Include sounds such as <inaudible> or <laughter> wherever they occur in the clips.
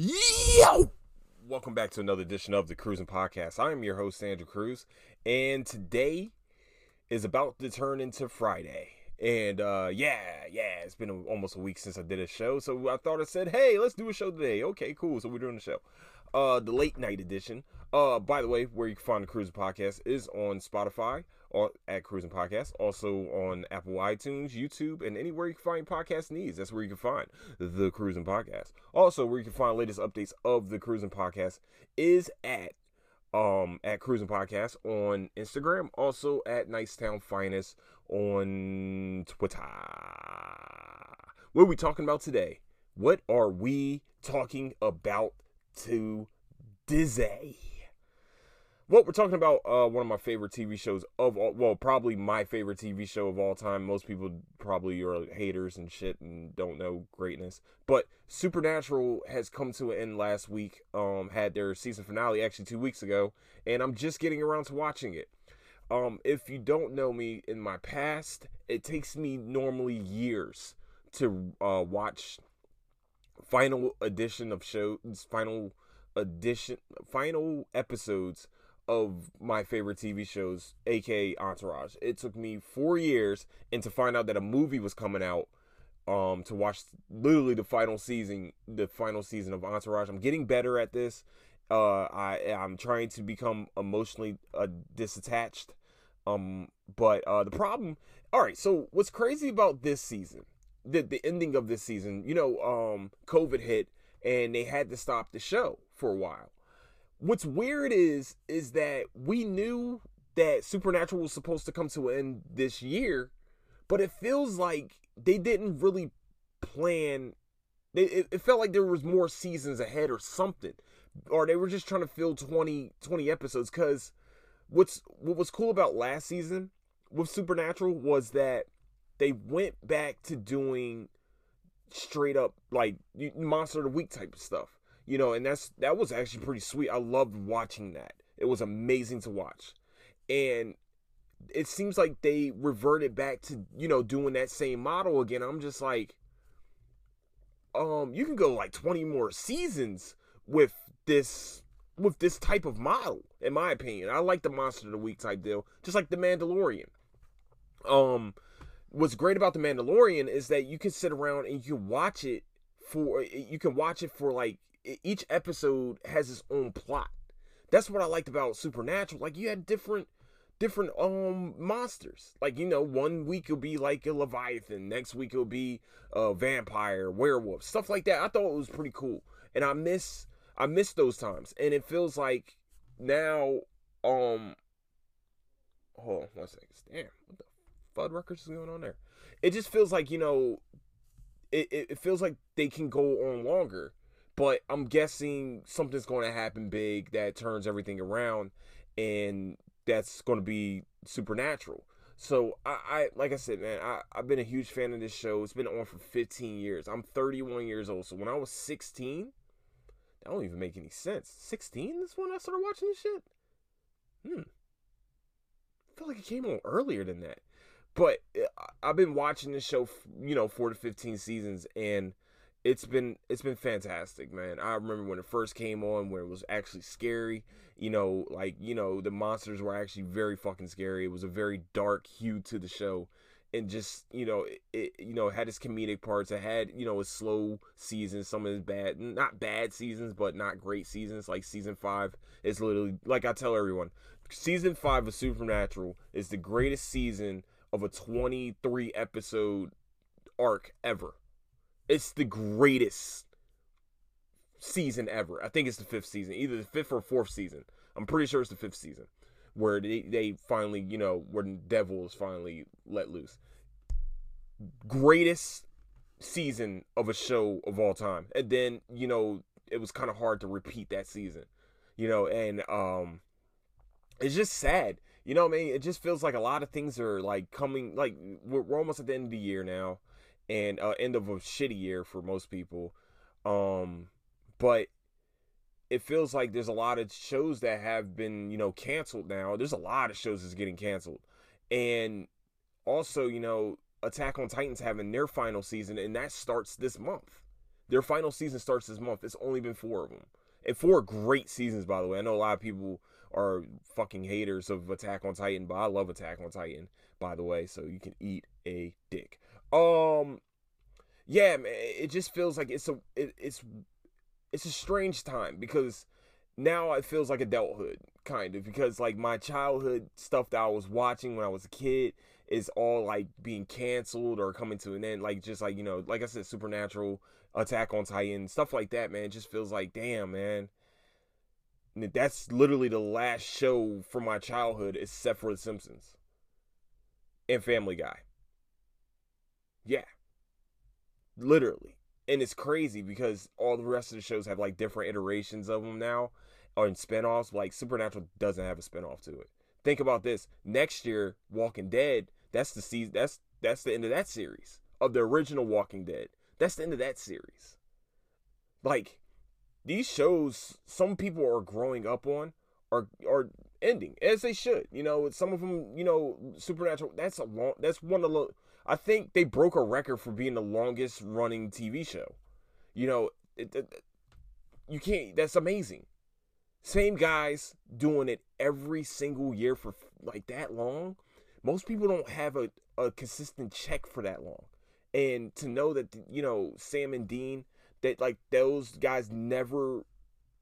Yo! Welcome back to another edition of the Cruising Podcast. I am your host, Andrew Crews, and today is about to turn into Friday. And uh, yeah, yeah, it's been a, almost a week since I did a show, so I thought I said, hey, let's do a show today. Okay, cool. So we're doing a show. Uh, the late night edition. Uh, by the way, where you can find the Cruising Podcast is on Spotify at Cruising Podcast, also on Apple iTunes, YouTube, and anywhere you can find podcast needs. That's where you can find the Cruising Podcast. Also, where you can find latest updates of the Cruising Podcast is at um at Cruising Podcast on Instagram, also at Nicetown Finest on Twitter. What are we talking about today? What are we talking about to today? Well, we're talking about uh, one of my favorite TV shows of all. Well, probably my favorite TV show of all time. Most people probably are haters and shit and don't know greatness. But Supernatural has come to an end last week. Um, had their season finale actually two weeks ago, and I'm just getting around to watching it. Um, if you don't know me in my past, it takes me normally years to uh, watch final edition of shows, final edition, final episodes of my favorite TV shows, aka Entourage. It took me four years and to find out that a movie was coming out um to watch literally the final season the final season of Entourage. I'm getting better at this. Uh I I'm trying to become emotionally uh, disattached. Um but uh the problem all right, so what's crazy about this season, the the ending of this season, you know, um COVID hit and they had to stop the show for a while what's weird is is that we knew that Supernatural was supposed to come to an end this year, but it feels like they didn't really plan. It, it felt like there was more seasons ahead or something, or they were just trying to fill 20, 20 episodes. Because what's what was cool about last season with Supernatural was that they went back to doing straight up like monster of the week type of stuff you know, and that's that was actually pretty sweet. I loved watching that. It was amazing to watch. And it seems like they reverted back to, you know, doing that same model again. I'm just like um you can go like 20 more seasons with this with this type of model in my opinion. I like the monster of the week type deal, just like the Mandalorian. Um what's great about the Mandalorian is that you can sit around and you can watch it for you can watch it for like each episode has its own plot. That's what I liked about Supernatural. Like you had different different um monsters. Like you know, one week it'll be like a leviathan, next week it'll be a vampire, werewolf, stuff like that. I thought it was pretty cool, and I miss I miss those times. And it feels like now, um, hold on one second. Damn, what the fud records is going on there? It just feels like you know, it it feels like they can go on longer but I'm guessing something's going to happen big that turns everything around, and that's going to be supernatural. So I, I like I said, man, I, I've been a huge fan of this show. It's been on for 15 years. I'm 31 years old. So when I was 16, that don't even make any sense. 16 is when I started watching this shit. Hmm. I feel like it came on earlier than that. But uh, I've been watching this show, you know, four to 15 seasons, and it's been it's been fantastic, man. I remember when it first came on, where it was actually scary. You know, like you know, the monsters were actually very fucking scary. It was a very dark hue to the show, and just you know, it, it you know had its comedic parts. It had you know a slow season, some of its bad, not bad seasons, but not great seasons. Like season five is literally like I tell everyone, season five of Supernatural is the greatest season of a twenty three episode arc ever it's the greatest season ever. I think it's the fifth season, either the fifth or fourth season. I'm pretty sure it's the fifth season where they, they finally, you know, where the devil is finally let loose. Greatest season of a show of all time. And then, you know, it was kind of hard to repeat that season. You know, and um it's just sad. You know I mean? It just feels like a lot of things are like coming like we're, we're almost at the end of the year now and uh, end of a shitty year for most people. Um, but it feels like there's a lot of shows that have been, you know, canceled now. There's a lot of shows that's getting canceled. And also, you know, Attack on Titan's having their final season, and that starts this month. Their final season starts this month. It's only been four of them, and four great seasons, by the way. I know a lot of people are fucking haters of Attack on Titan, but I love Attack on Titan, by the way. So you can eat a dick. Um, yeah, man, it just feels like it's a it, it's it's a strange time because now it feels like adulthood kind of because like my childhood stuff that I was watching when I was a kid is all like being canceled or coming to an end like just like you know like I said supernatural attack on titan stuff like that man it just feels like damn man. That's literally the last show from my childhood except for the simpsons and family guy yeah literally and it's crazy because all the rest of the shows have like different iterations of them now or in spinoffs. Like Supernatural doesn't have a spinoff to it. Think about this. Next year, Walking Dead, that's the season that's that's the end of that series. Of the original Walking Dead. That's the end of that series. Like these shows some people are growing up on are are ending as they should. You know, some of them, you know, Supernatural. That's a long. That's one of the. I think they broke a record for being the longest running TV show. You know, it, it, you can't. That's amazing. Same guys doing it every single year for like that long. Most people don't have a, a consistent check for that long. And to know that, you know, Sam and Dean, that like those guys never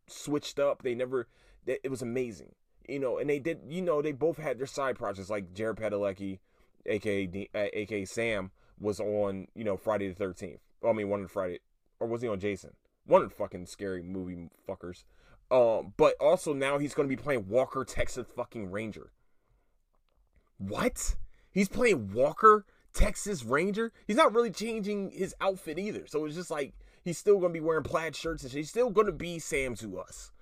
switched up. They never, it was amazing. You know, and they did, you know, they both had their side projects like Jared Padalecki, aka, uh, aka Sam, was on, you know, Friday the 13th. I mean, one of Friday, or was he on Jason? One of the fucking scary movie fuckers. Um, but also now he's going to be playing Walker Texas fucking Ranger. What? He's playing Walker Texas Ranger? He's not really changing his outfit either. So it's just like he's still going to be wearing plaid shirts and shit. He's still going to be Sam to us.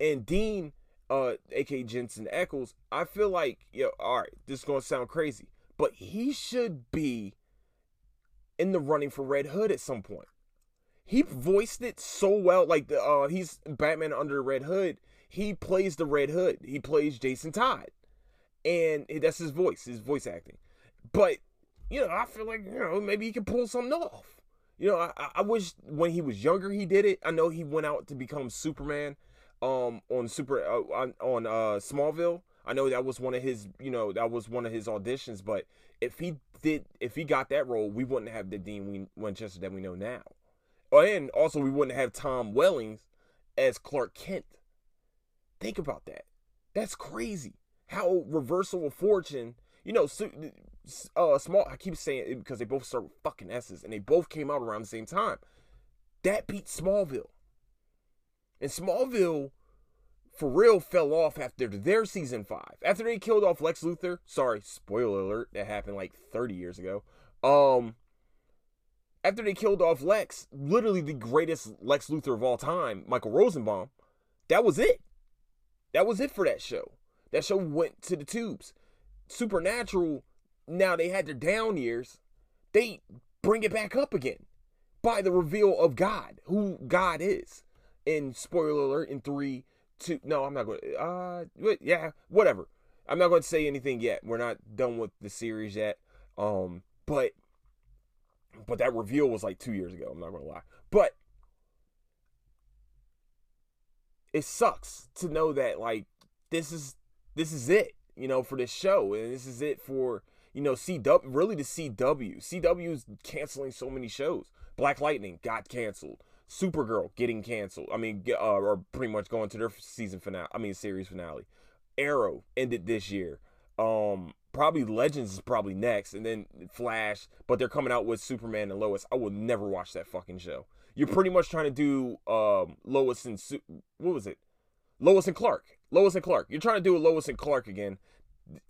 And Dean, uh, aka Jensen Ackles, I feel like, yo, all right, this is going to sound crazy, but he should be in the running for Red Hood at some point he voiced it so well. Like the uh, he's Batman under Red Hood. He plays the Red Hood. He plays Jason Todd, and that's his voice, his voice acting. But you know, I feel like you know maybe he could pull something off. You know, I, I wish when he was younger he did it. I know he went out to become Superman, um, on Super uh, on on uh Smallville. I know that was one of his, you know, that was one of his auditions. But if he did, if he got that role, we wouldn't have the Dean Winchester that we know now. Oh, and also we wouldn't have Tom Wellings as Clark Kent. Think about that. That's crazy. How reversal of fortune, you know, uh, small. I keep saying it because they both start with fucking S's, and they both came out around the same time. That beat Smallville, and Smallville, for real, fell off after their season five. After they killed off Lex Luthor. Sorry, spoiler alert. That happened like 30 years ago. Um, after they killed off Lex, literally the greatest Lex Luthor of all time, Michael Rosenbaum, that was it. That was it for that show. That show went to the tubes. Supernatural, now they had their down years. They bring it back up again by the reveal of God, who God is. And spoiler alert, in three, two, no, I'm not going to, uh, yeah, whatever. I'm not going to say anything yet. We're not done with the series yet. Um, but but that reveal was like two years ago. I'm not gonna lie. But it sucks to know that like this is this is it, you know, for this show, and this is it for you know CW. Really, the CW. CW is canceling so many shows. Black Lightning got canceled. Supergirl getting canceled. I mean, uh, or pretty much going to their season finale. I mean, series finale. Arrow ended this year. Um, probably Legends is probably next, and then Flash. But they're coming out with Superman and Lois. I will never watch that fucking show. You're pretty much trying to do um, Lois and Su- what was it? Lois and Clark. Lois and Clark. You're trying to do a Lois and Clark again.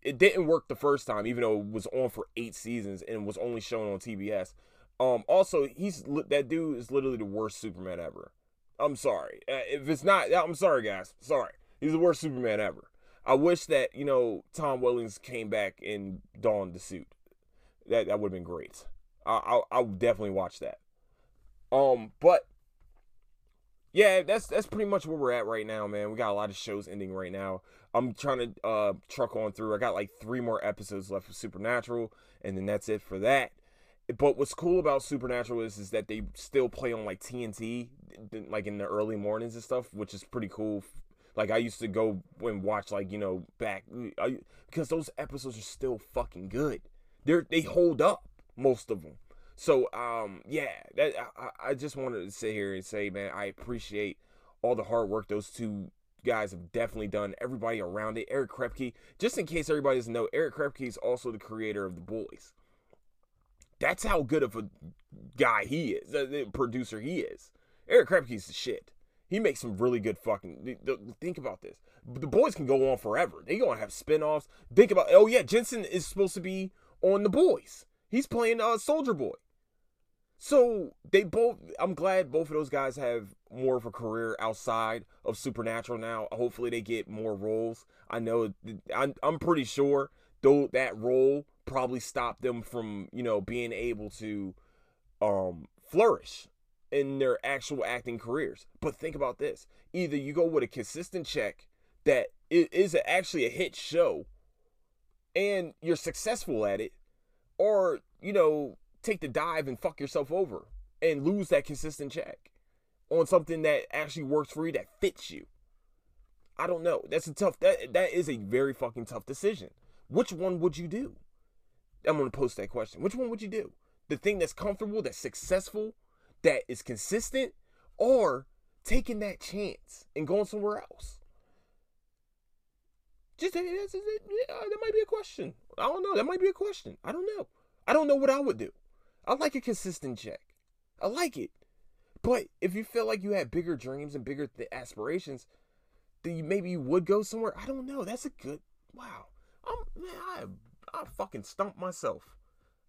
It didn't work the first time, even though it was on for eight seasons and was only shown on TBS. Um, also, he's that dude is literally the worst Superman ever. I'm sorry. Uh, if it's not, I'm sorry, guys. Sorry. He's the worst Superman ever. I wish that you know Tom Wellings came back and donned the suit. That that would have been great. I I, would definitely watch that. Um, but yeah, that's that's pretty much where we're at right now, man. We got a lot of shows ending right now. I'm trying to uh truck on through. I got like three more episodes left of Supernatural, and then that's it for that. But what's cool about Supernatural is is that they still play on like TNT, like in the early mornings and stuff, which is pretty cool. Like I used to go and watch like you know back I, because those episodes are still fucking good. They're they hold up most of them. So um yeah, that I, I just wanted to sit here and say, man, I appreciate all the hard work those two guys have definitely done. Everybody around it, Eric Kripke. Just in case everybody doesn't know, Eric Kripke is also the creator of The Boys. That's how good of a guy he is, the producer he is. Eric Kripke's the shit. He makes some really good fucking. Think about this. The boys can go on forever. They gonna have spin-offs. Think about. Oh yeah, Jensen is supposed to be on the boys. He's playing uh Soldier Boy. So they both. I'm glad both of those guys have more of a career outside of Supernatural now. Hopefully they get more roles. I know. I'm, I'm pretty sure though that role probably stopped them from you know being able to um flourish in their actual acting careers. But think about this: either you go with a consistent check that is actually a hit show, and you're successful at it, or you know take the dive and fuck yourself over and lose that consistent check on something that actually works for you that fits you. I don't know. That's a tough that that is a very fucking tough decision. Which one would you do? I'm going to post that question. Which one would you do? The thing that's comfortable, that's successful, that is consistent, or taking that chance and going somewhere else? Just yeah, uh, that might be a question. I don't know. That might be a question. I don't know. I don't know what I would do. I like a consistent check. I like it. But if you feel like you have bigger dreams and bigger th- aspirations, then you, maybe you would go somewhere. I don't know. That's a good. Wow. I'm man. I I fucking stumped myself.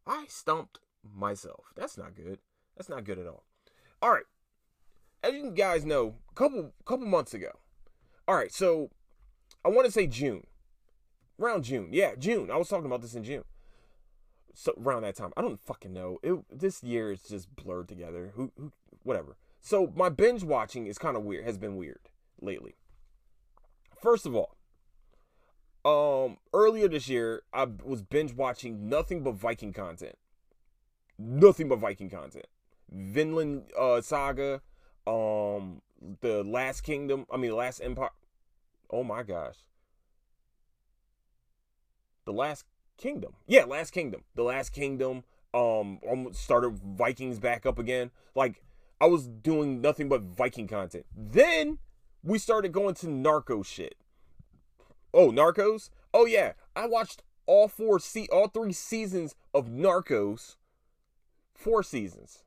I stumped myself. That's not good. That's not good at all. All right. As you guys know, a couple couple months ago. All right. So I want to say June. Around June. Yeah, June. I was talking about this in June so around that time. I don't fucking know. It this year is just blurred together. Who who whatever. So my binge watching is kind of weird. Has been weird lately. First of all, um earlier this year I was binge watching nothing but Viking content. Nothing but Viking content. Vinland uh saga, um the Last Kingdom, I mean Last Empire. Oh my gosh. The Last Kingdom. Yeah, Last Kingdom. The Last Kingdom. Um, started Vikings back up again. Like I was doing nothing but Viking content. Then we started going to Narco shit. Oh, Narcos. Oh yeah, I watched all four see all three seasons of Narcos. Four seasons.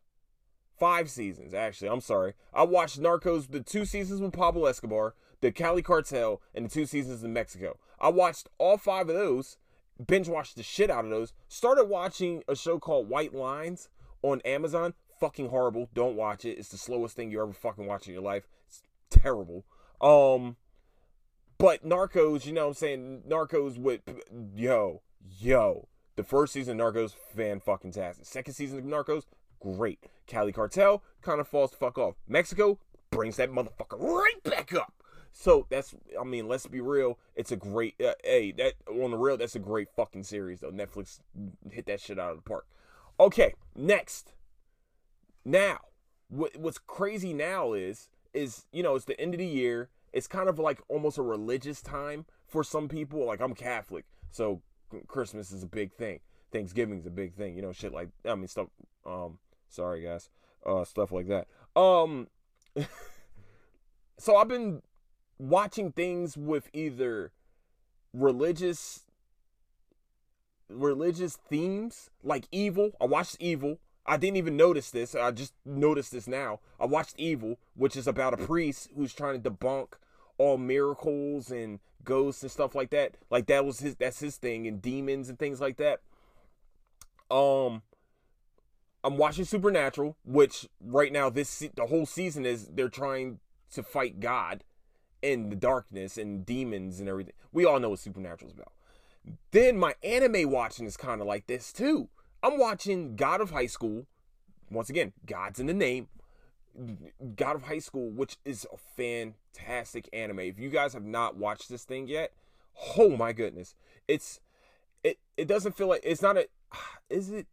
Five seasons, actually. I'm sorry. I watched Narcos, the two seasons with Pablo Escobar, the Cali Cartel, and the two seasons in Mexico. I watched all five of those binge watched the shit out of those. Started watching a show called White Lines on Amazon. Fucking horrible. Don't watch it. It's the slowest thing you ever fucking watch in your life. It's terrible. Um, but Narcos, you know what I'm saying? Narcos with yo, yo. The first season of Narcos, fan fucking tastic. Second season of Narcos, great. Cali Cartel kind of falls the fuck off. Mexico brings that motherfucker right back up. So that's, I mean, let's be real. It's a great, uh, hey, that on the real, that's a great fucking series though. Netflix hit that shit out of the park. Okay, next. Now, what, what's crazy now is, is you know, it's the end of the year. It's kind of like almost a religious time for some people. Like I'm Catholic, so Christmas is a big thing. Thanksgiving's a big thing. You know, shit like I mean stuff. Um, sorry guys, uh, stuff like that. Um, <laughs> so I've been watching things with either religious religious themes like evil i watched evil i didn't even notice this i just noticed this now i watched evil which is about a priest who's trying to debunk all miracles and ghosts and stuff like that like that was his that's his thing and demons and things like that um i'm watching supernatural which right now this the whole season is they're trying to fight god and the darkness and demons and everything. We all know what Supernatural's about. Then my anime watching is kind of like this too. I'm watching God of High School. Once again, God's in the name. God of High School, which is a fantastic anime. If you guys have not watched this thing yet, oh my goodness. It's it it doesn't feel like it's not a <sighs> is it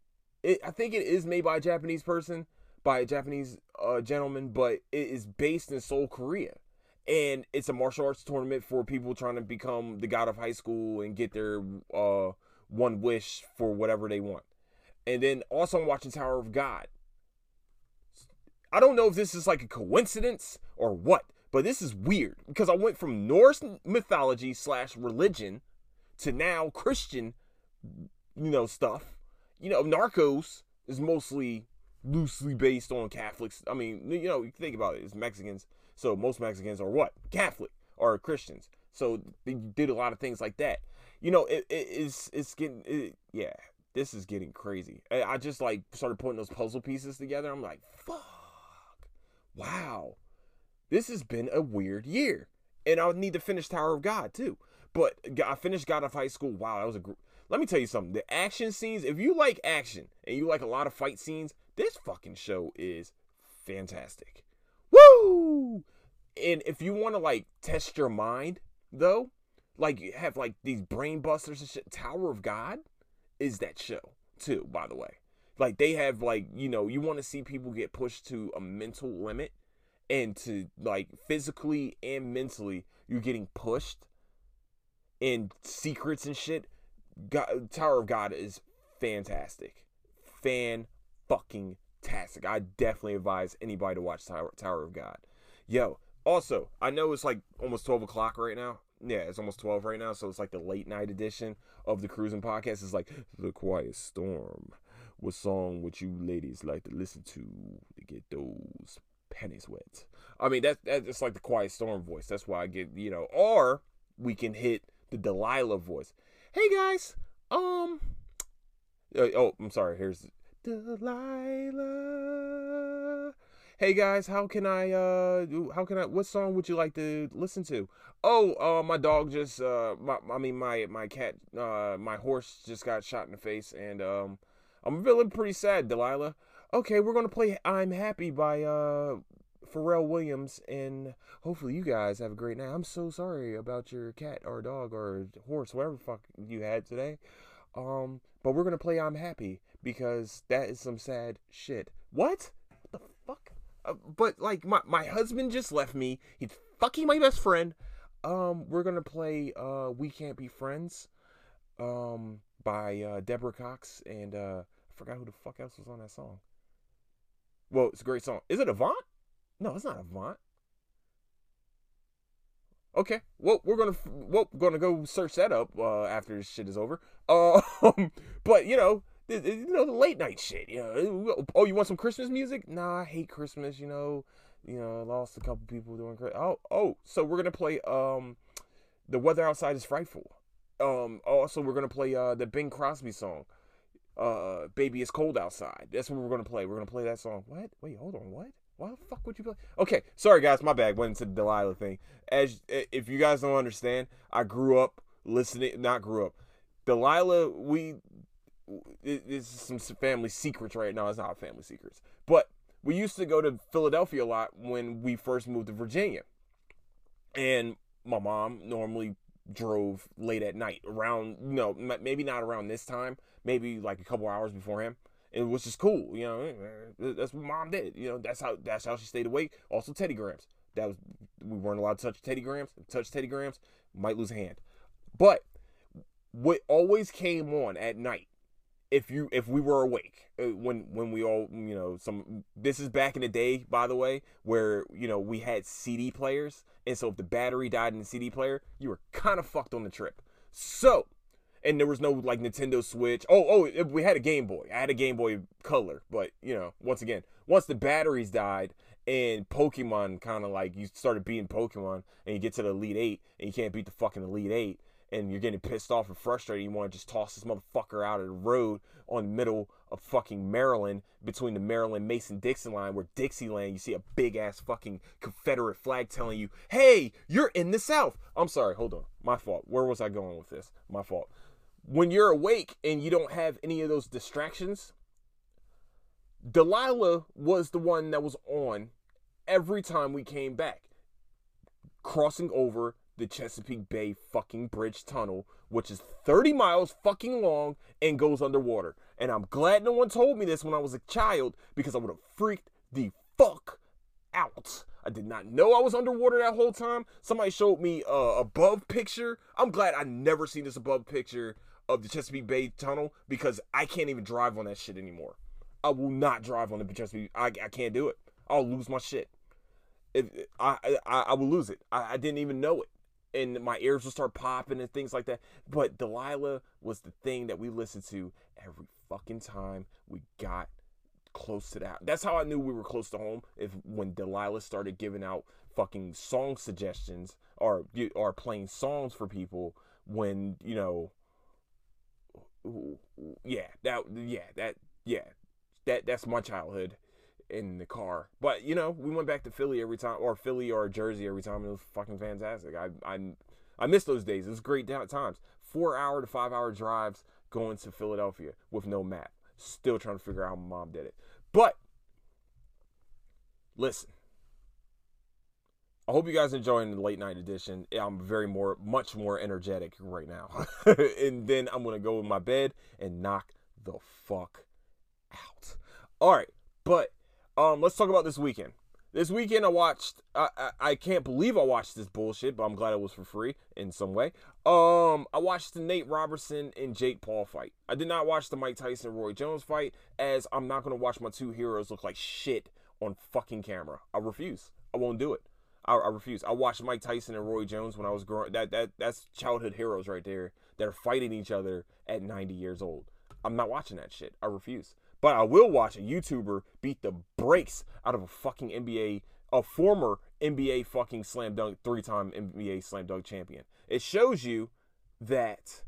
it, I think it is made by a Japanese person, by a Japanese uh, gentleman, but it is based in Seoul, Korea. And it's a martial arts tournament for people trying to become the god of high school and get their uh, one wish for whatever they want. And then also I'm watching Tower of God. I don't know if this is like a coincidence or what, but this is weird because I went from Norse mythology slash religion to now Christian, you know, stuff. You know, Narcos is mostly loosely based on Catholics. I mean, you know, you think about it, it's Mexicans. So most Mexicans are what? Catholic or Christians. So they did a lot of things like that. You know, it, it it's it's getting it, yeah. This is getting crazy. I just like started putting those puzzle pieces together. I'm like, fuck, wow, this has been a weird year, and I need to finish Tower of God too. But I finished God of High School. Wow, that was a. Gr- Let me tell you something. The action scenes. If you like action and you like a lot of fight scenes, this fucking show is fantastic. Woo! And if you want to like test your mind, though, like you have like these brain busters and shit. Tower of God is that show too. By the way, like they have like you know you want to see people get pushed to a mental limit and to like physically and mentally you're getting pushed and secrets and shit. God, Tower of God is fantastic, fan fucking tastic. I definitely advise anybody to watch Tower, Tower of God. Yo, also, I know it's like almost 12 o'clock right now. Yeah, it's almost 12 right now, so it's like the late night edition of the Cruising Podcast. It's like The Quiet Storm. What song would you ladies like to listen to to get those pennies wet? I mean, that, that's like the Quiet Storm voice. That's why I get, you know, or we can hit the Delilah voice. Hey guys, um, uh, oh, I'm sorry. Here's Delilah. Hey guys, how can I uh how can I what song would you like to listen to? Oh, uh my dog just uh my I mean my my cat uh my horse just got shot in the face and um I'm feeling pretty sad, Delilah. Okay, we're to play I'm Happy by uh Pharrell Williams and hopefully you guys have a great night. I'm so sorry about your cat or dog or horse, whatever fuck you had today. Um but we're to play I'm Happy because that is some sad shit. What? What the fuck? Uh, but like my my husband just left me. He's fucking my best friend. Um, we're gonna play uh "We Can't Be Friends," um, by uh, Deborah Cox, and uh, I forgot who the fuck else was on that song. Well, it's a great song. Is it Avant? No, it's not Avant. Okay, well, we're gonna well, we're gonna go search that up uh, after this shit is over. <laughs> Um, but you know, you know the late night shit. You know, oh, you want some Christmas music? Nah, I hate Christmas. You know, you know, lost a couple people doing. Oh, oh, so we're gonna play. Um, the weather outside is frightful. Um, also we're gonna play uh the Bing Crosby song. Uh, baby, it's cold outside. That's what we're gonna play. We're gonna play that song. What? Wait, hold on. What? Why the fuck would you play? Okay, sorry guys, my bad. Went into the Delilah thing. As if you guys don't understand, I grew up listening. Not grew up. Delilah, we it's some family secrets right now. It's not family secrets, but we used to go to Philadelphia a lot when we first moved to Virginia, and my mom normally drove late at night around know maybe not around this time maybe like a couple hours before him it was just cool you know eh, eh, eh, that's what mom did you know that's how that's how she stayed awake. Also Teddy Grahams that was we weren't allowed to touch Teddy Grahams touch Teddy Grahams might lose a hand. But what always came on at night if you if we were awake when when we all you know some this is back in the day by the way where you know we had CD players and so if the battery died in the CD player you were kind of fucked on the trip. So and there was no like Nintendo Switch. Oh oh we had a Game Boy. I had a Game Boy Color but you know once again once the batteries died and Pokemon kind of like you started beating Pokemon and you get to the Elite 8 and you can't beat the fucking Elite 8 and you're getting pissed off and frustrated, you want to just toss this motherfucker out of the road on the middle of fucking Maryland between the Maryland Mason Dixon line where Dixieland, you see a big ass fucking Confederate flag telling you, hey, you're in the South. I'm sorry, hold on. My fault. Where was I going with this? My fault. When you're awake and you don't have any of those distractions, Delilah was the one that was on every time we came back, crossing over the Chesapeake Bay fucking bridge tunnel, which is 30 miles fucking long and goes underwater. And I'm glad no one told me this when I was a child because I would have freaked the fuck out. I did not know I was underwater that whole time. Somebody showed me a above picture. I'm glad I never seen this above picture of the Chesapeake Bay Tunnel because I can't even drive on that shit anymore. I will not drive on the Chesapeake. I, I can't do it. I'll lose my shit. If I, I I will lose it. I, I didn't even know it, and my ears will start popping and things like that. But Delilah was the thing that we listened to every fucking time we got close to that. That's how I knew we were close to home. If when Delilah started giving out fucking song suggestions or or playing songs for people when you know, yeah, that yeah that yeah that that's my childhood in the car. But you know, we went back to Philly every time, or Philly or Jersey every time. and It was fucking fantastic. I I I miss those days. It was great down times. Four hour to five hour drives going to Philadelphia with no map. Still trying to figure out how my mom did it. But listen, I hope you guys enjoying the late night edition. I'm very more, much more energetic right now, <laughs> and then I'm gonna go in my bed and knock the fuck out. All right, but um, let's talk about this weekend. This weekend I watched. I, I, I can't believe I watched this bullshit, but I'm glad it was for free in some way. Um, I watched the Nate Robertson and Jake Paul fight. I did not watch the Mike Tyson and Roy Jones fight, as I'm not gonna watch my two heroes look like shit on fucking camera. I refuse. I won't do it. I, I refuse. I watched Mike Tyson and Roy Jones when I was growing. That that that's childhood heroes right there that are fighting each other at 90 years old. I'm not watching that shit. I refuse. But I will watch a YouTuber beat the brakes out of a fucking NBA, a former NBA fucking slam dunk, three time NBA slam dunk champion. It shows you that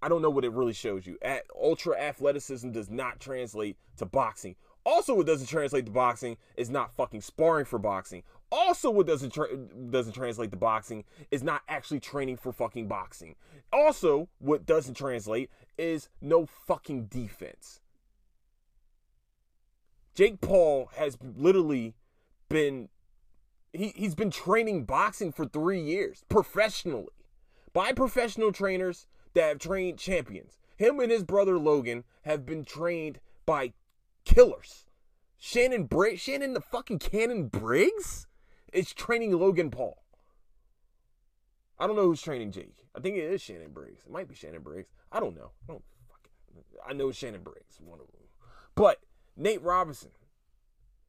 I don't know what it really shows you. At ultra athleticism does not translate to boxing. Also, what doesn't translate to boxing is not fucking sparring for boxing. Also, what doesn't tra- doesn't translate to boxing is not actually training for fucking boxing. Also, what doesn't translate is no fucking defense. Jake Paul has literally been he, he's been training boxing for three years professionally by professional trainers that have trained champions. Him and his brother Logan have been trained by killers. Shannon Briggs, Shannon the fucking Cannon Briggs is training Logan Paul. I don't know who's training Jake. I think it is Shannon Briggs. It might be Shannon Briggs. I don't know. I don't fucking. I know Shannon Briggs, one of them. But Nate Robinson.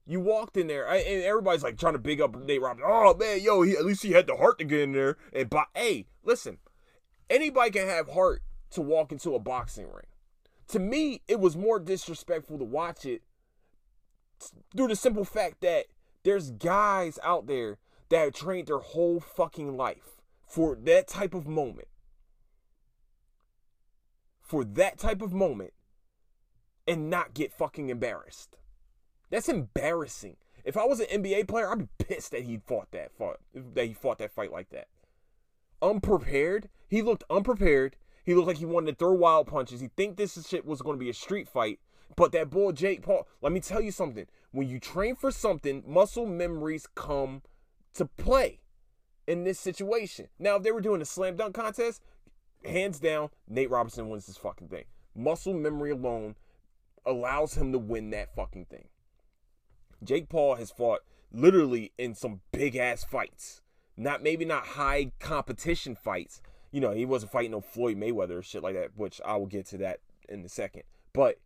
You walked in there, and everybody's like trying to big up Nate Robinson. Oh man, yo, he, at least he had the heart to get in there. And but hey, listen, anybody can have heart to walk into a boxing ring. To me, it was more disrespectful to watch it through the simple fact that there's guys out there that have trained their whole fucking life for that type of moment. For that type of moment and not get fucking embarrassed. That's embarrassing. If I was an NBA player, I'd be pissed that he fought that fought that he fought that fight like that. Unprepared. He looked unprepared. He looked like he wanted to throw wild punches. He think this shit was going to be a street fight. But that boy Jake Paul, let me tell you something. When you train for something, muscle memories come to play in this situation. Now, if they were doing a slam dunk contest, hands down, Nate Robinson wins this fucking thing. Muscle memory alone allows him to win that fucking thing. Jake Paul has fought literally in some big ass fights. Not maybe not high competition fights. You know, he wasn't fighting no Floyd Mayweather or shit like that, which I will get to that in a second. But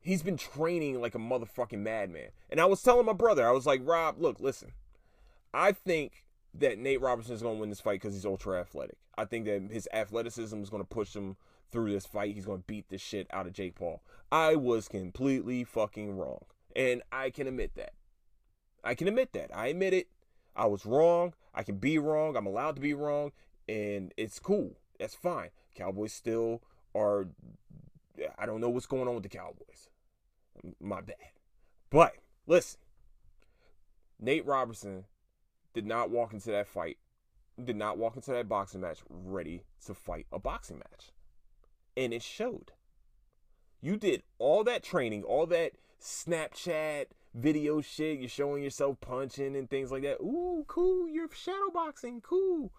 he's been training like a motherfucking madman. And I was telling my brother, I was like, Rob, look, listen. I think that Nate Robertson is going to win this fight because he's ultra athletic. I think that his athleticism is going to push him through this fight. He's going to beat the shit out of Jake Paul. I was completely fucking wrong. And I can admit that. I can admit that. I admit it. I was wrong. I can be wrong. I'm allowed to be wrong. And it's cool. That's fine. Cowboys still are. I don't know what's going on with the Cowboys. My bad. But listen, Nate Robertson did not walk into that fight, did not walk into that boxing match ready to fight a boxing match and it showed. You did all that training, all that Snapchat video shit. You're showing yourself punching and things like that. Ooh, cool. You're shadowboxing. Cool.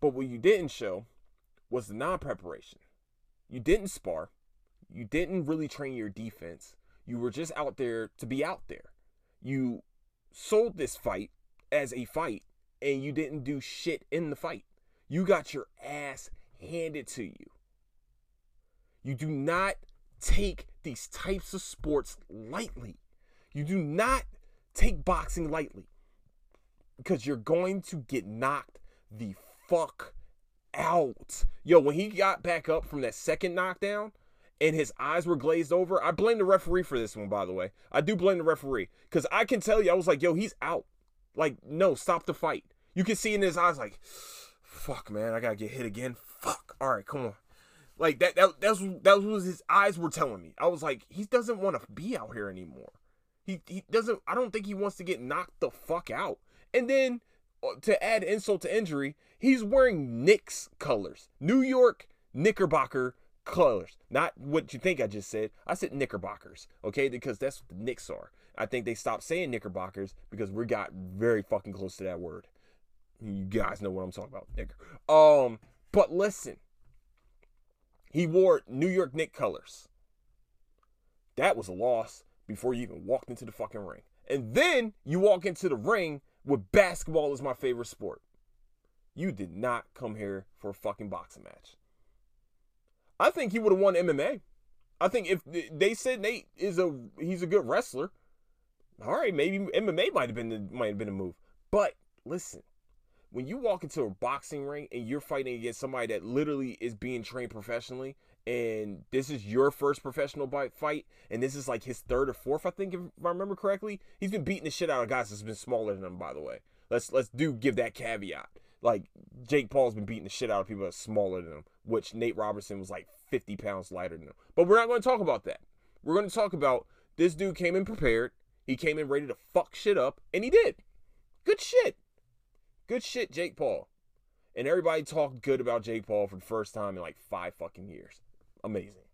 But what you didn't show was the non preparation. You didn't spar. You didn't really train your defense. You were just out there to be out there. You sold this fight as a fight and you didn't do shit in the fight. You got your ass handed to you. You do not take these types of sports lightly. You do not take boxing lightly because you're going to get knocked the fuck out. Yo, when he got back up from that second knockdown and his eyes were glazed over, I blame the referee for this one, by the way. I do blame the referee because I can tell you, I was like, yo, he's out. Like, no, stop the fight. You can see in his eyes, like, fuck, man, I gotta get hit again. Fuck. All right, come on. Like that. That that's that was his eyes were telling me. I was like, he doesn't want to be out here anymore. He he doesn't. I don't think he wants to get knocked the fuck out. And then uh, to add insult to injury, he's wearing Knicks colors, New York Knickerbocker colors. Not what you think I just said. I said Knickerbockers, okay? Because that's what the Knicks are. I think they stopped saying Knickerbockers because we got very fucking close to that word. You guys know what I'm talking about, nigger. Um, but listen, he wore New York Knick colors. That was a loss before you even walked into the fucking ring. And then you walk into the ring with basketball as my favorite sport. You did not come here for a fucking boxing match. I think he would have won MMA. I think if they said Nate is a he's a good wrestler, all right, maybe MMA might have been the, might have been a move. But listen, when you walk into a boxing ring and you're fighting against somebody that literally is being trained professionally and this is your first professional fight and this is like his third or fourth i think if i remember correctly he's been beating the shit out of guys that's been smaller than him by the way. Let's let's do give that caveat. Like jake paul's been beating the shit out of people that's smaller than him which nate robertson was like 50 pounds lighter than him. But we're not going to talk about that. We're going to talk about this dude came in prepared he came in ready to fuck shit up and he did. Good shit Good shit, Jake Paul. And everybody talked good about Jake Paul for the first time in like five fucking years. Amazing.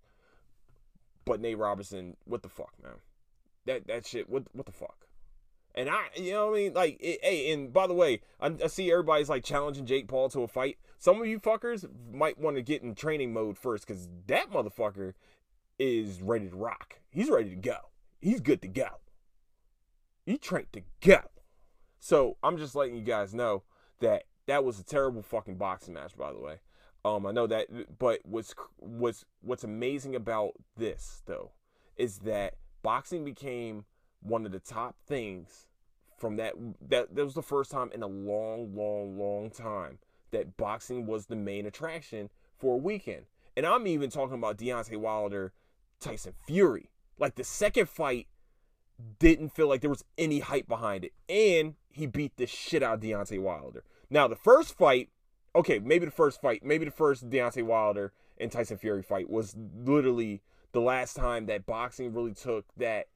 But Nate Robinson, what the fuck, man? That that shit, what what the fuck? And I, you know what I mean? Like, it, hey, and by the way, I, I, see everybody's like challenging Jake Paul to a fight. Some of you fuckers might want to get in training mode first because that motherfucker is ready to rock. He's ready to go. He's good to go. He trained to go. So I'm just letting you guys know that that was a terrible fucking boxing match, by the way. Um, I know that, but what's what's what's amazing about this though is that boxing became one of the top things from that that that was the first time in a long, long, long time that boxing was the main attraction for a weekend. And I'm even talking about Deontay Wilder, Tyson Fury. Like the second fight didn't feel like there was any hype behind it. And he beat the shit out of Deontay Wilder. Now, the first fight, okay, maybe the first fight, maybe the first Deontay Wilder and Tyson Fury fight was literally the last time that boxing really took that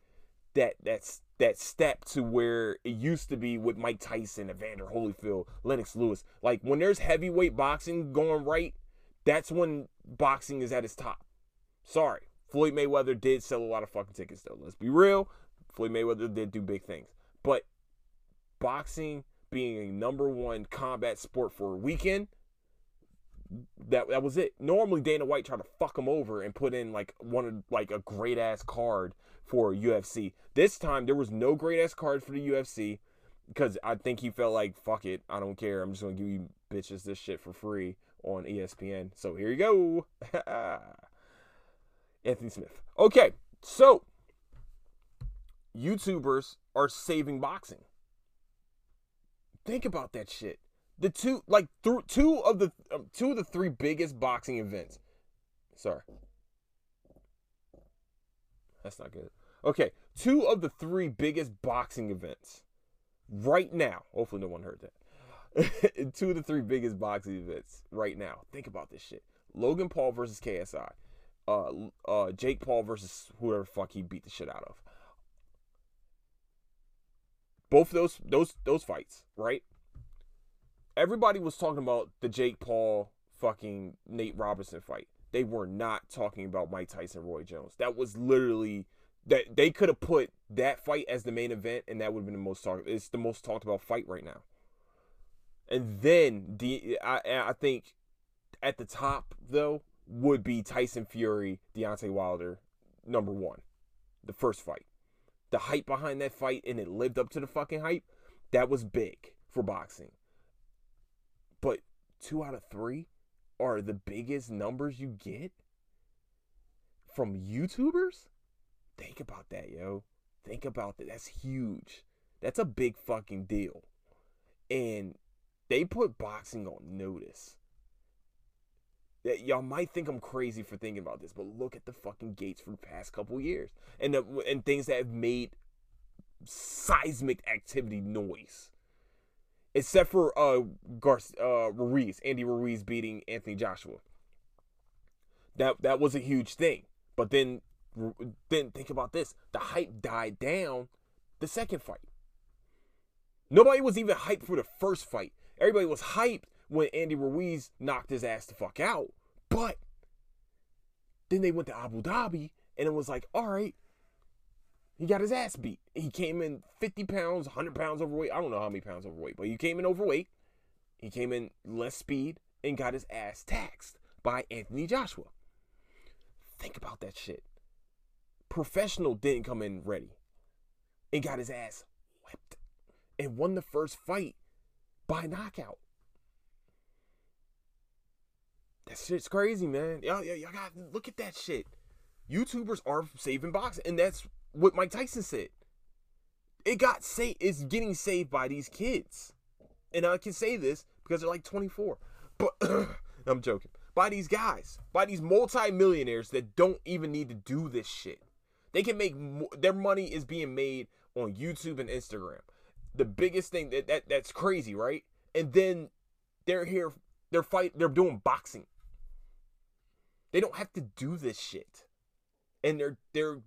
that that's that step to where it used to be with Mike Tyson, Evander Holyfield, Lennox Lewis. Like when there's heavyweight boxing going right, that's when boxing is at its top. Sorry. Floyd Mayweather did sell a lot of fucking tickets though. Let's be real. Floyd Mayweather did do big things. But boxing being a number one combat sport for a weekend, that that was it. Normally Dana White tried to fuck him over and put in like one of like a great ass card for UFC. This time there was no great ass card for the UFC because I think he felt like fuck it, I don't care. I'm just gonna give you bitches this shit for free on ESPN. So here you go, <laughs> Anthony Smith. Okay, so YouTubers are saving boxing. Think about that shit. The two, like, th- two of the um, two of the three biggest boxing events. Sorry, that's not good. Okay, two of the three biggest boxing events right now. Hopefully, no one heard that. <laughs> two of the three biggest boxing events right now. Think about this shit: Logan Paul versus KSI, uh, uh, Jake Paul versus whoever fuck he beat the shit out of both those those those fights, right? Everybody was talking about the Jake Paul fucking Nate Robinson fight. They were not talking about Mike Tyson Roy Jones. That was literally that they could have put that fight as the main event and that would have been the most talked it's the most talked about fight right now. And then the I I think at the top though, would be Tyson Fury, Deontay Wilder, number one. The first fight. The hype behind that fight and it lived up to the fucking hype, that was big for boxing. But two out of three are the biggest numbers you get from YouTubers? Think about that, yo. Think about that. That's huge. That's a big fucking deal. And they put boxing on notice. Y'all might think I'm crazy for thinking about this, but look at the fucking gates for the past couple years and the, and things that have made seismic activity noise. Except for uh, Gar- uh Ruiz, Andy Ruiz beating Anthony Joshua. That that was a huge thing. But then then think about this. The hype died down the second fight. Nobody was even hyped for the first fight. Everybody was hyped when Andy Ruiz knocked his ass the fuck out. But then they went to Abu Dhabi and it was like, all right, he got his ass beat. He came in 50 pounds, 100 pounds overweight. I don't know how many pounds overweight, but he came in overweight. He came in less speed and got his ass taxed by Anthony Joshua. Think about that shit. Professional didn't come in ready and got his ass whipped and won the first fight by knockout. That shit's crazy, man. Y'all, y'all got look at that shit. YouTubers are saving boxing, and that's what Mike Tyson said. It got saved. It's getting saved by these kids, and I can say this because they're like 24. But <clears throat> I'm joking. By these guys, by these multi-millionaires that don't even need to do this shit. They can make their money is being made on YouTube and Instagram. The biggest thing that, that that's crazy, right? And then they're here, they're fight, they're doing boxing. They don't have to do this shit. And they're they're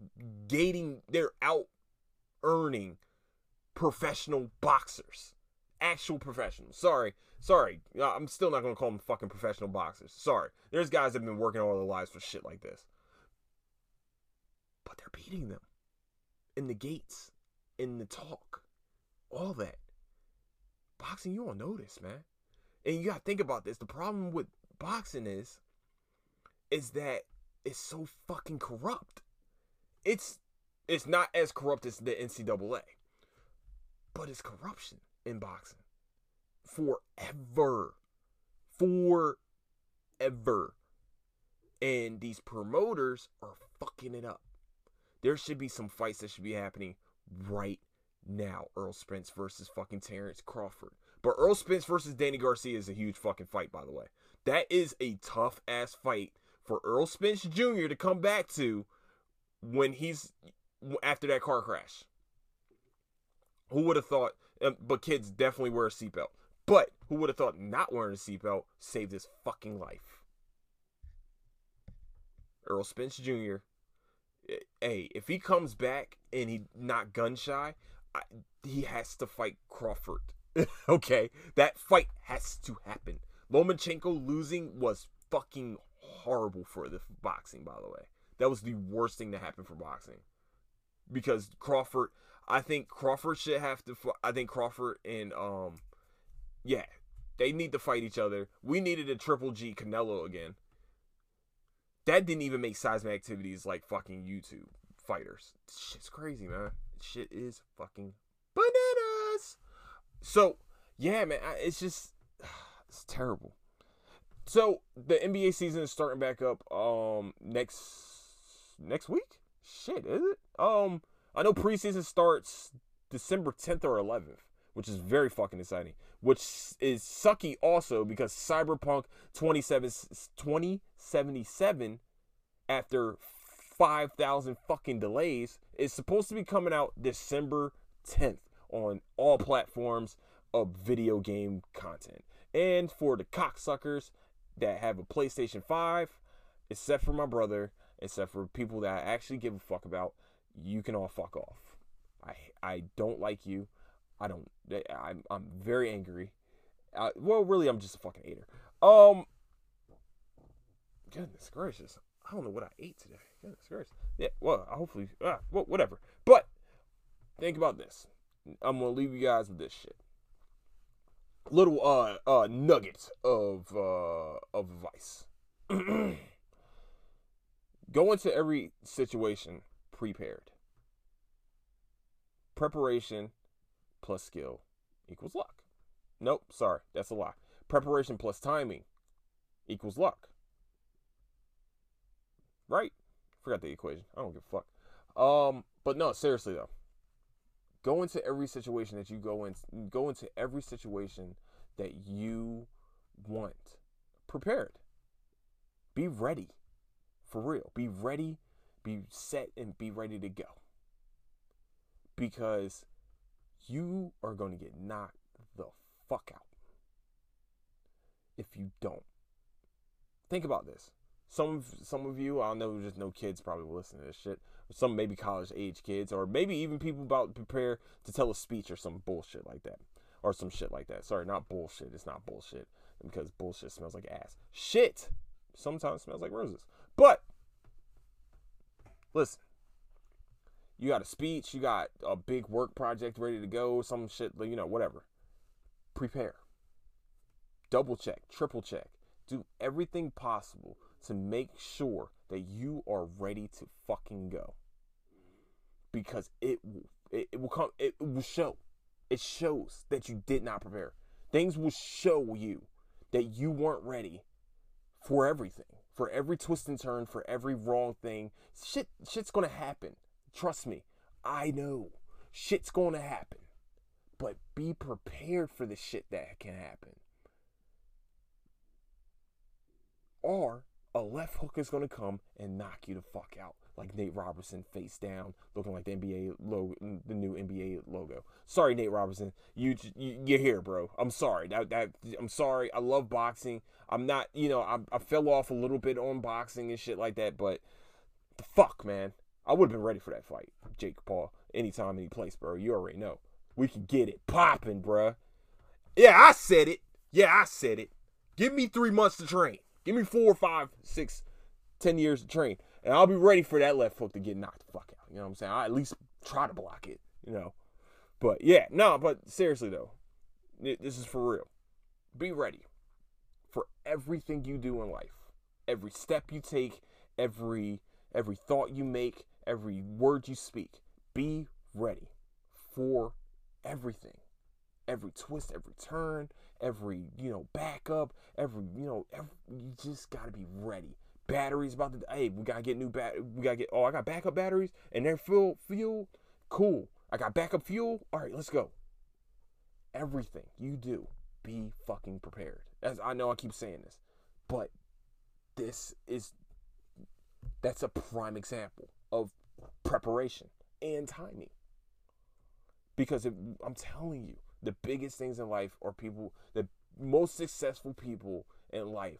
gating they're out earning professional boxers. Actual professionals. Sorry. Sorry. I'm still not going to call them fucking professional boxers. Sorry. There's guys that have been working all their lives for shit like this. But they're beating them. In the gates. In the talk. All that. Boxing, you don't notice, man. And you gotta think about this. The problem with boxing is is that it's so fucking corrupt. It's it's not as corrupt as the NCAA, but it's corruption in boxing forever, forever, and these promoters are fucking it up. There should be some fights that should be happening right now. Errol Spence versus fucking Terrence Crawford. But Errol Spence versus Danny Garcia is a huge fucking fight, by the way. That is a tough ass fight for Errol Spence Jr. to come back to when he's after that car crash. Who would have thought? But kids definitely wear a seatbelt. But who would have thought not wearing a seatbelt saved his fucking life? Errol Spence Jr. Eh, hey, if he comes back and he not gun shy, I, he has to fight Crawford. <laughs> okay, that fight has to happen. Lomachenko losing was fucking horrible for the boxing, by the way. That was the worst thing to happen for boxing. Because Crawford, I think Crawford should have to. I think Crawford and um, yeah, they need to fight each other. We needed a Triple G Canelo again. That didn't even make seismic activities like fucking YouTube fighters. Shit's crazy, man. Shit is fucking bananas. So yeah, man, it's just <sighs> it's terrible. So the NBA season is starting back up um next next week. Shit, is it? Um, I know preseason starts December 10th or 11th, which is very fucking exciting. Which is sucky also because Cyberpunk 2077 after 5,000 fucking delays is supposed to be coming out December 10th on all platforms of video game content. And for the cocksuckers that have a PlayStation 5, except for my brother, except for people that I actually give a fuck about, you can all fuck off. I I don't like you. I don't. I'm I'm very angry. Well, really, I'm just a fucking hater. Um. Goodness gracious, I don't know what I ate today. Goodness gracious. Yeah. Well, hopefully, ah, well, whatever. But think about this. I'm gonna leave you guys with this shit little uh uh nuggets of uh of advice. <clears throat> Go into every situation prepared. Preparation plus skill equals luck. Nope, sorry, that's a lie. Preparation plus timing equals luck. Right? Forgot the equation. I don't give a fuck. Um, but no, seriously though. Go into every situation that you go in go into every situation that you want prepared. Be ready. For real. Be ready, be set and be ready to go. Because you are going to get knocked the fuck out if you don't. Think about this. Some of some of you, I know just no kids probably will listen to this shit. Some maybe college age kids, or maybe even people about to prepare to tell a speech or some bullshit like that. Or some shit like that. Sorry, not bullshit. It's not bullshit. Because bullshit smells like ass. Shit sometimes smells like roses. But listen, you got a speech, you got a big work project ready to go, some shit, you know, whatever. Prepare. Double check, triple check. Do everything possible to make sure that you are ready to fucking go. Because it it, it will come it will show. It shows that you did not prepare. Things will show you that you weren't ready for everything, for every twist and turn, for every wrong thing. Shit shit's to happen. Trust me. I know. Shit's to happen. But be prepared for the shit that can happen. Or a left hook is to come and knock you the fuck out. Like Nate Robinson face down, looking like the NBA logo, the new NBA logo. Sorry, Nate Robinson, you, you you're here, bro. I'm sorry. That, that I'm sorry. I love boxing. I'm not, you know, I, I fell off a little bit on boxing and shit like that, but the fuck, man. I would have been ready for that fight, Jake Paul, anytime, any place, bro. You already know. We can get it popping, bro. Yeah, I said it. Yeah, I said it. Give me three months to train. Give me four, five, six, ten years to train, and I'll be ready for that left hook to get knocked the fuck out. You know what I'm saying? I at least try to block it. You know, but yeah, no. But seriously though, this is for real. Be ready for everything you do in life, every step you take, every every thought you make, every word you speak. Be ready for everything every twist, every turn, every you know backup, every you know every, you just gotta be ready. Batteries about to hey, we gotta get new bat. We gotta get oh I got backup batteries and they're fuel fuel. Cool. I got backup fuel. All right, let's go. Everything you do, be fucking prepared. As I know I keep saying this, but this is that's a prime example of preparation and timing. Because it, I'm telling you, the biggest things in life are people, the most successful people in life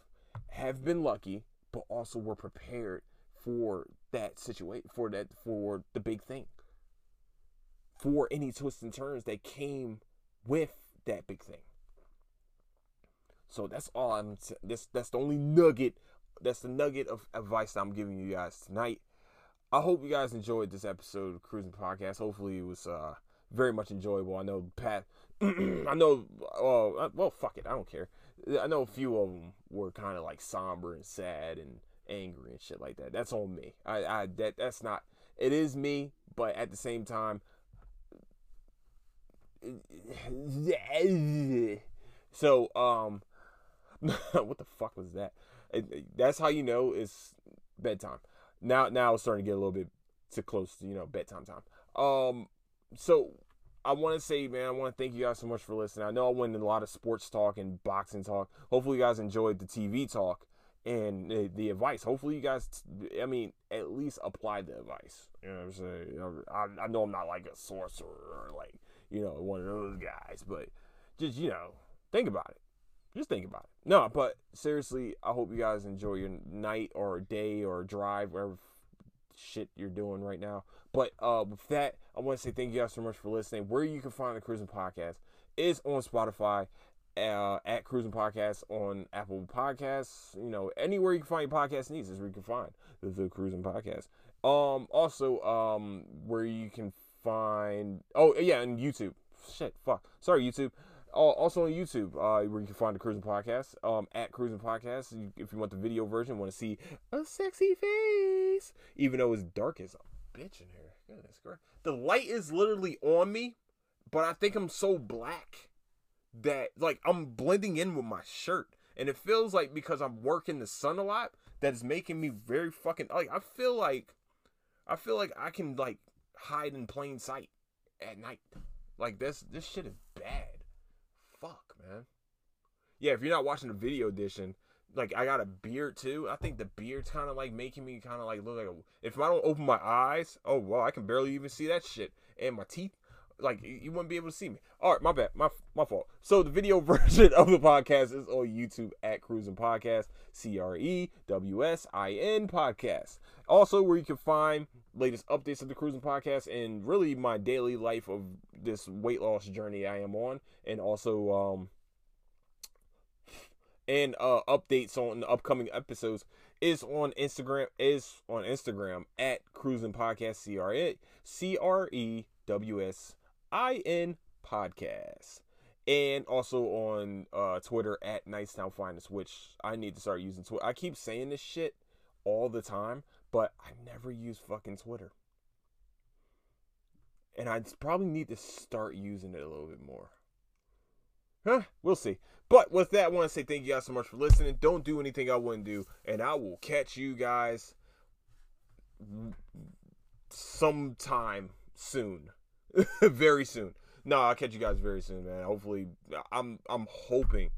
have been lucky, but also were prepared for that situation, for that, for the big thing, for any twists and turns that came with that big thing. So that's all I'm. This that's the only nugget. That's the nugget of advice I'm giving you guys tonight. I hope you guys enjoyed this episode of Crewsin Podcast. Hopefully, it was uh, very much enjoyable. I know Pat <clears throat> I know. Uh, well, fuck it. I don't care. I know a few of them were kind of like somber and sad and angry and shit like that. That's on me. I, I that that's not. It is me, but at the same time. <sighs> So um, <laughs> what the fuck was that? That's how you know it's bedtime. Now, now it's starting to get a little bit too close to you know bedtime time. Um, so I want to say, man, I want to thank you guys so much for listening. I know I went in a lot of sports talk and boxing talk. Hopefully, you guys enjoyed the TV talk and the, the advice. Hopefully, you guys, I mean, at least apply the advice. You know what I'm saying? I, I know I'm not like a sorcerer or like, you know, one of those guys, but just, you know, think about it. Just think about it. No, but seriously, I hope you guys enjoy your night or day or drive, wherever shit you're doing right now. But uh, with that, I want to say thank you guys so much for listening. Where you can find the Crewsin Podcast is on Spotify, uh, at Crewsin Podcast on Apple Podcasts. You know, anywhere you can find your podcast needs is where you can find the, the Crewsin Podcast. Um, also, um, where you can find oh yeah, and YouTube. Shit, fuck. Sorry, YouTube. Also on YouTube, uh, where you can find the Crewsin Podcast, um, at Crewsin Podcast. If you want the video version, want to see a sexy face, even though it's dark as a bitch in here. Goodness gracious. The light is literally on me, but I think I'm so black that like I'm blending in with my shirt, and it feels like because I'm working the sun a lot, that is making me very fucking like I feel like I feel like I can like hide in plain sight at night. Like this this shit is bad. Man. Yeah, if you're not watching the video edition, like I got a beard too. I think the beard's kind of like making me kind of like look like a. If I don't open my eyes, oh well, I can barely even see that shit. And my teeth, like you wouldn't be able to see me. All right, my bad, my my fault. So the video <laughs> version of the podcast is on YouTube at Crewsin Podcast, C R E W S I N Podcast. Also, where you can find latest updates of the Crewsin Podcast and really my daily life of this weight loss journey I am on, and also um and uh updates on the upcoming episodes is on Instagram is on Instagram at Crewsin Podcast C R E C R E W S I N Podcast. And also on uh, Twitter at Nightstown Finest, which I need to start using Twitter. I keep saying this shit all the time, but I never use fucking Twitter. And I probably need to start using it a little bit more. Huh? We'll see. But with that, I want to say thank you guys so much for listening. Don't do anything I wouldn't do. And I will catch you guys sometime soon. <laughs> very soon. No, I'll catch you guys very soon, man. Hopefully, I'm I'm hoping.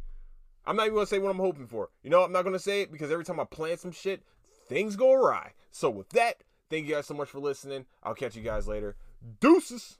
I'm not even gonna say what I'm hoping for. You know, I'm not gonna say it because every time I plan some shit, things go awry. So with that, thank you guys so much for listening. I'll catch you guys later. Deuces.